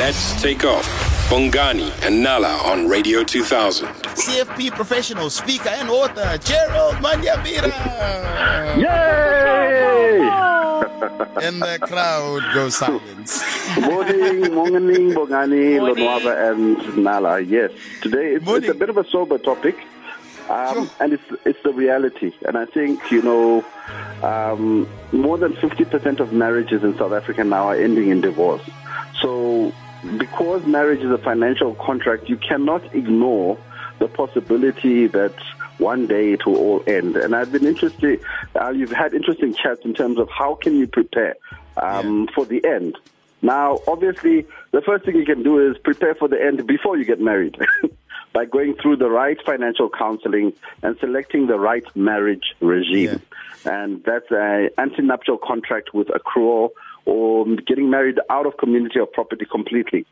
Let's take off. Bongani and Nala on Radio 2000. CFP professional, speaker, and author, Gerald Mwandiambira. Yay! and the crowd goes silent. morning, morning, Bongani, Lonwaba, and Nala. Yes, today it's, it's, a bit of a sober topic, um, sure. and it's it's the reality. And I think you know, um, more than fifty percent of marriages in South Africa now are ending in divorce. So, because marriage is a financial contract, you cannot ignore the possibility that one day it will all end. And I've been interested, uh, you've had interesting chats in terms of how can you prepare um, yeah. for the end. Now, obviously, the first thing you can do is prepare for the end before you get married by going through the right financial counseling and selecting the right marriage regime. Yeah. And that's an anti-nuptial contract with accrual or getting married out of community or property completely.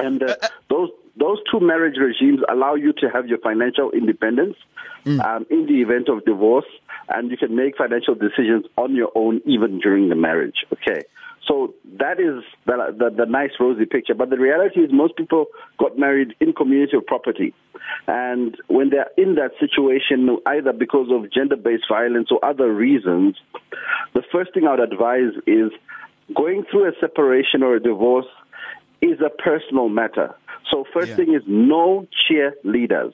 And uh, uh, uh, those those two marriage regimes allow you to have your financial independence mm. um, in the event of divorce, and you can make financial decisions on your own even during the marriage. Okay. So that is the, the, the, nice rosy picture. But the reality is most people got married in community of property. And when they're in that situation, either because of gender-based violence or other reasons, the first thing I would advise is going through a separation or a divorce is a personal matter. So first yeah. thing is no cheerleaders.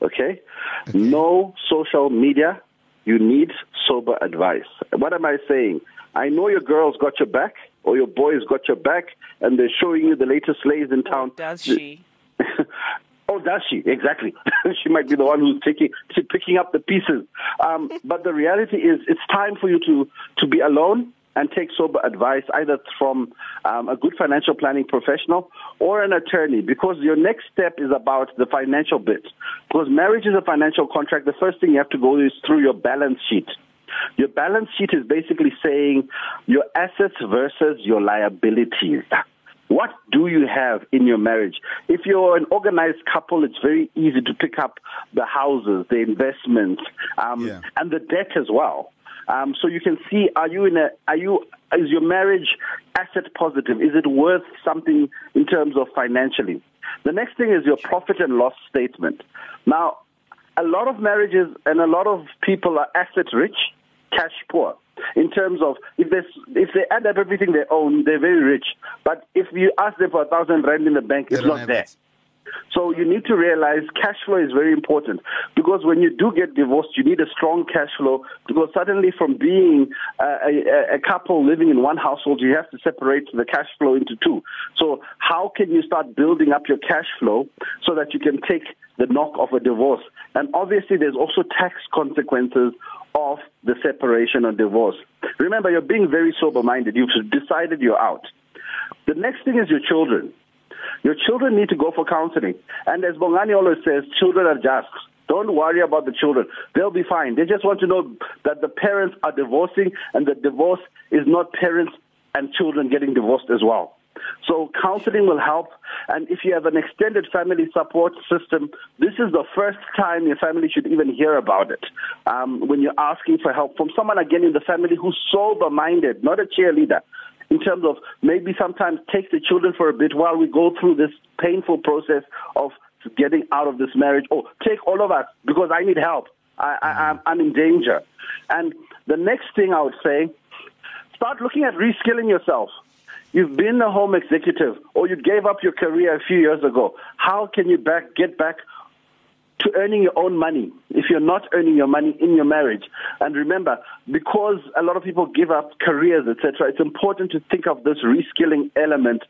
Okay? okay? No social media. You need sober advice. What am I saying? I know your girl's got your back or your boy's got your back and they're showing you the latest slaves in town. Oh, does she? oh, does she? Exactly. she might be the one who's taking, picking up the pieces. Um, but the reality is it's time for you to, to be alone and take sober advice either from um, a good financial planning professional or an attorney because your next step is about the financial bit. Because marriage is a financial contract, the first thing you have to go is through your balance sheet. Your balance sheet is basically saying your assets versus your liabilities. What do you have in your marriage? If you're an organized couple, it's very easy to pick up the houses, the investments, um, yeah. and the debt as well. Um, so you can see, are you in a, are you, is your marriage asset positive? Is it worth something in terms of financially? The next thing is your profit and loss statement. Now, a lot of marriages and a lot of people are asset rich, cash poor. In terms of if they if they add up everything they own, they're very rich. But if you ask them for a thousand rand in the bank, it's not there. It. So you need to realize cash flow is very important because when you do get divorced, you need a strong cash flow because suddenly from being a, a, a couple living in one household, you have to separate the cash flow into two. So how can you start building up your cash flow so that you can take the knock of a divorce? And obviously there's also tax consequences of the separation or divorce. Remember, you're being very sober minded. You've decided you're out. The next thing is your children. Your children need to go for counseling. And as Bongani always says, children are just. Don't worry about the children. They'll be fine. They just want to know that the parents are divorcing and the divorce is not parents and children getting divorced as well. So counseling will help. And if you have an extended family support system, this is the first time your family should even hear about it. Um, when you're asking for help from someone again in the family who's sober-minded, not a cheerleader, in terms of maybe sometimes take the children for a bit while we go through this painful process of getting out of this marriage, or take all of us because I need help. I, I, mm-hmm. I'm, I'm in danger. And the next thing I would say, start looking at reskilling yourself. You've been a home executive or you gave up your career a few years ago. How can you back, get back to earning your own money if you're not earning your money in your marriage. And remember, because a lot of people give up careers, etc., it's important to think of this reskilling element.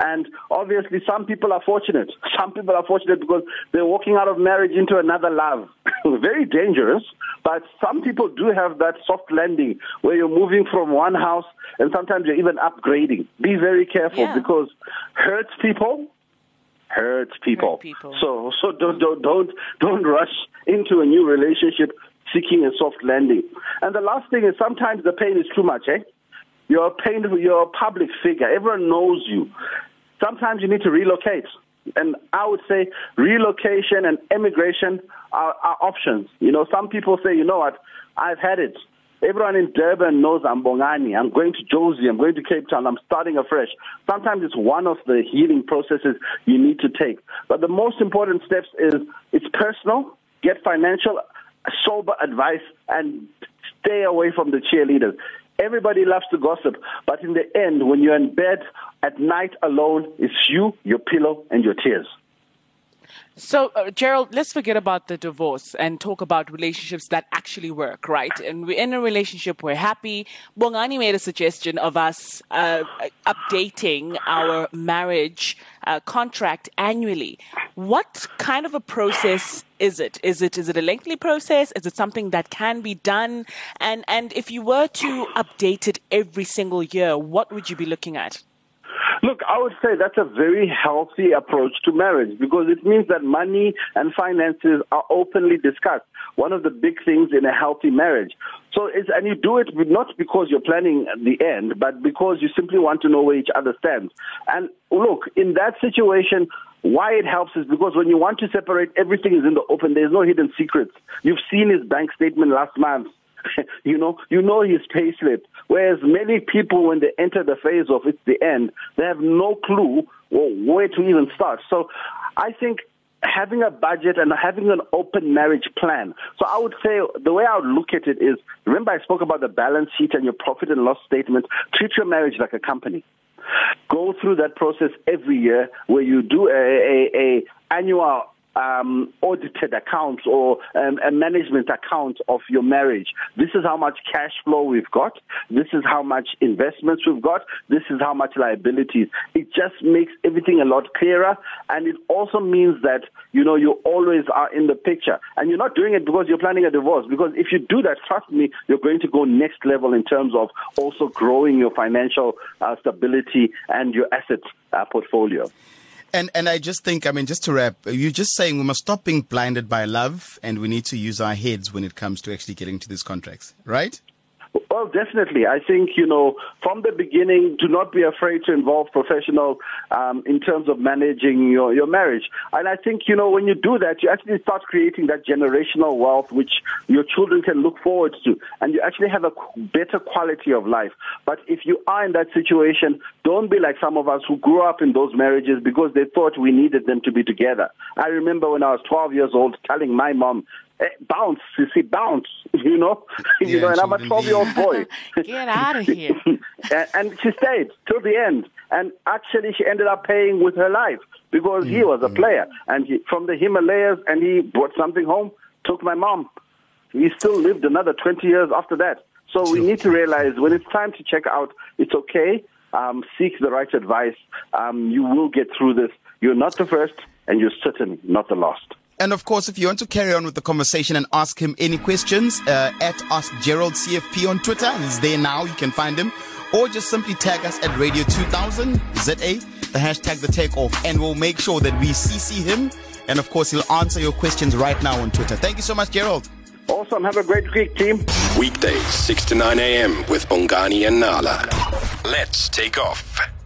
And obviously, some people are fortunate. Some people are fortunate because they're walking out of marriage into another love. Very dangerous, but some people do have that soft landing where you're moving from one house and sometimes you're even upgrading. Be very careful yeah. because hurts people hurts people. Hurt people. So so don't don't don't don't rush into a new relationship seeking a soft landing. And the last thing is sometimes the pain is too much, eh? You're a pain you're a public figure. Everyone knows you. Sometimes you need to relocate. And I would say relocation and immigration are, are options. You know, some people say, you know what, I've had it. Everyone in Durban knows I'm Bongani. I'm going to Jozi. I'm going to Cape Town. I'm starting afresh. Sometimes it's one of the healing processes you need to take. But the most important steps is it's personal, get financial, sober advice, and stay away from the cheerleaders. Everybody loves to gossip, but in the end, when you're in bed at night alone, it's you, your pillow, and your tears. So, uh, Gerald, let's forget about the divorce and talk about relationships that actually work, right? And we're in a relationship, we're happy. Bongani made a suggestion of us uh, updating our marriage uh, contract annually. What kind of a process is it? Is it is it a lengthy process? Is it something that can be done? And and if you were to update it every single year, what would you be looking at? Look, I would say that's a very healthy approach to marriage because it means that money and finances are openly discussed. One of the big things in a healthy marriage. So it's, and you do it not because you're planning the end, but because you simply want to know where each other stands. And look, in that situation, why it helps is because when you want to separate, everything is in the open. There's no hidden secrets. You've seen his bank statement last month. you know, you know his payslip. Whereas many people, when they enter the phase of it's the end, they have no clue where to even start. So I think having a budget and having an open marriage plan. So I would say the way I would look at it is, remember I spoke about the balance sheet and your profit and loss statement. Treat your marriage like a company. Go through that process every year where you do a, a, a annual um, audited accounts or um, a management account of your marriage. This is how much cash flow we've got. This is how much investments we've got. This is how much liabilities. It just makes everything a lot clearer. And it also means that, you know, you always are in the picture. And you're not doing it because you're planning a divorce. Because if you do that, trust me, you're going to go next level in terms of also growing your financial uh, stability and your asset uh, portfolio. And and I just think, I mean, just to wrap, you're just saying we must stop being blinded by love, and we need to use our heads when it comes to actually getting to these contracts, right? Well, definitely. I think, you know, from the beginning, do not be afraid to involve professional um, in terms of managing your, your marriage. And I think, you know, when you do that, you actually start creating that generational wealth which your children can look forward to. And you actually have a better quality of life. But if you are in that situation, don't be like some of us who grew up in those marriages because they thought we needed them to be together. I remember when I was 12 years old telling my mom, Eh, bounce, you see, bounce, you know, yeah, you know, and I'm a 12 year old boy. Get out of here. and, and, she stayed till the end. And actually, she ended up paying with her life because mm-hmm. he was a player. And he, from the Himalayas, and he brought something home, took my mom. He still lived another 20 years after that. So we need to realize when it's time to check out, it's okay. Um, seek the right advice. Um, you will get through this. You're not the first, and you're certainly not the last. And of course, if you want to carry on with the conversation and ask him any questions, uh, at Ask Gerald CFP on Twitter, he's there now. You can find him. Or just simply tag us at Radio 2000 ZA, the hashtag the takeoff, and we'll make sure that we CC him. And of course, he'll answer your questions right now on Twitter. Thank you so much, Gerald. Awesome. Have a great week, team. Weekdays, 6 to 9 a.m. with Bongani and Nala. Let's take off.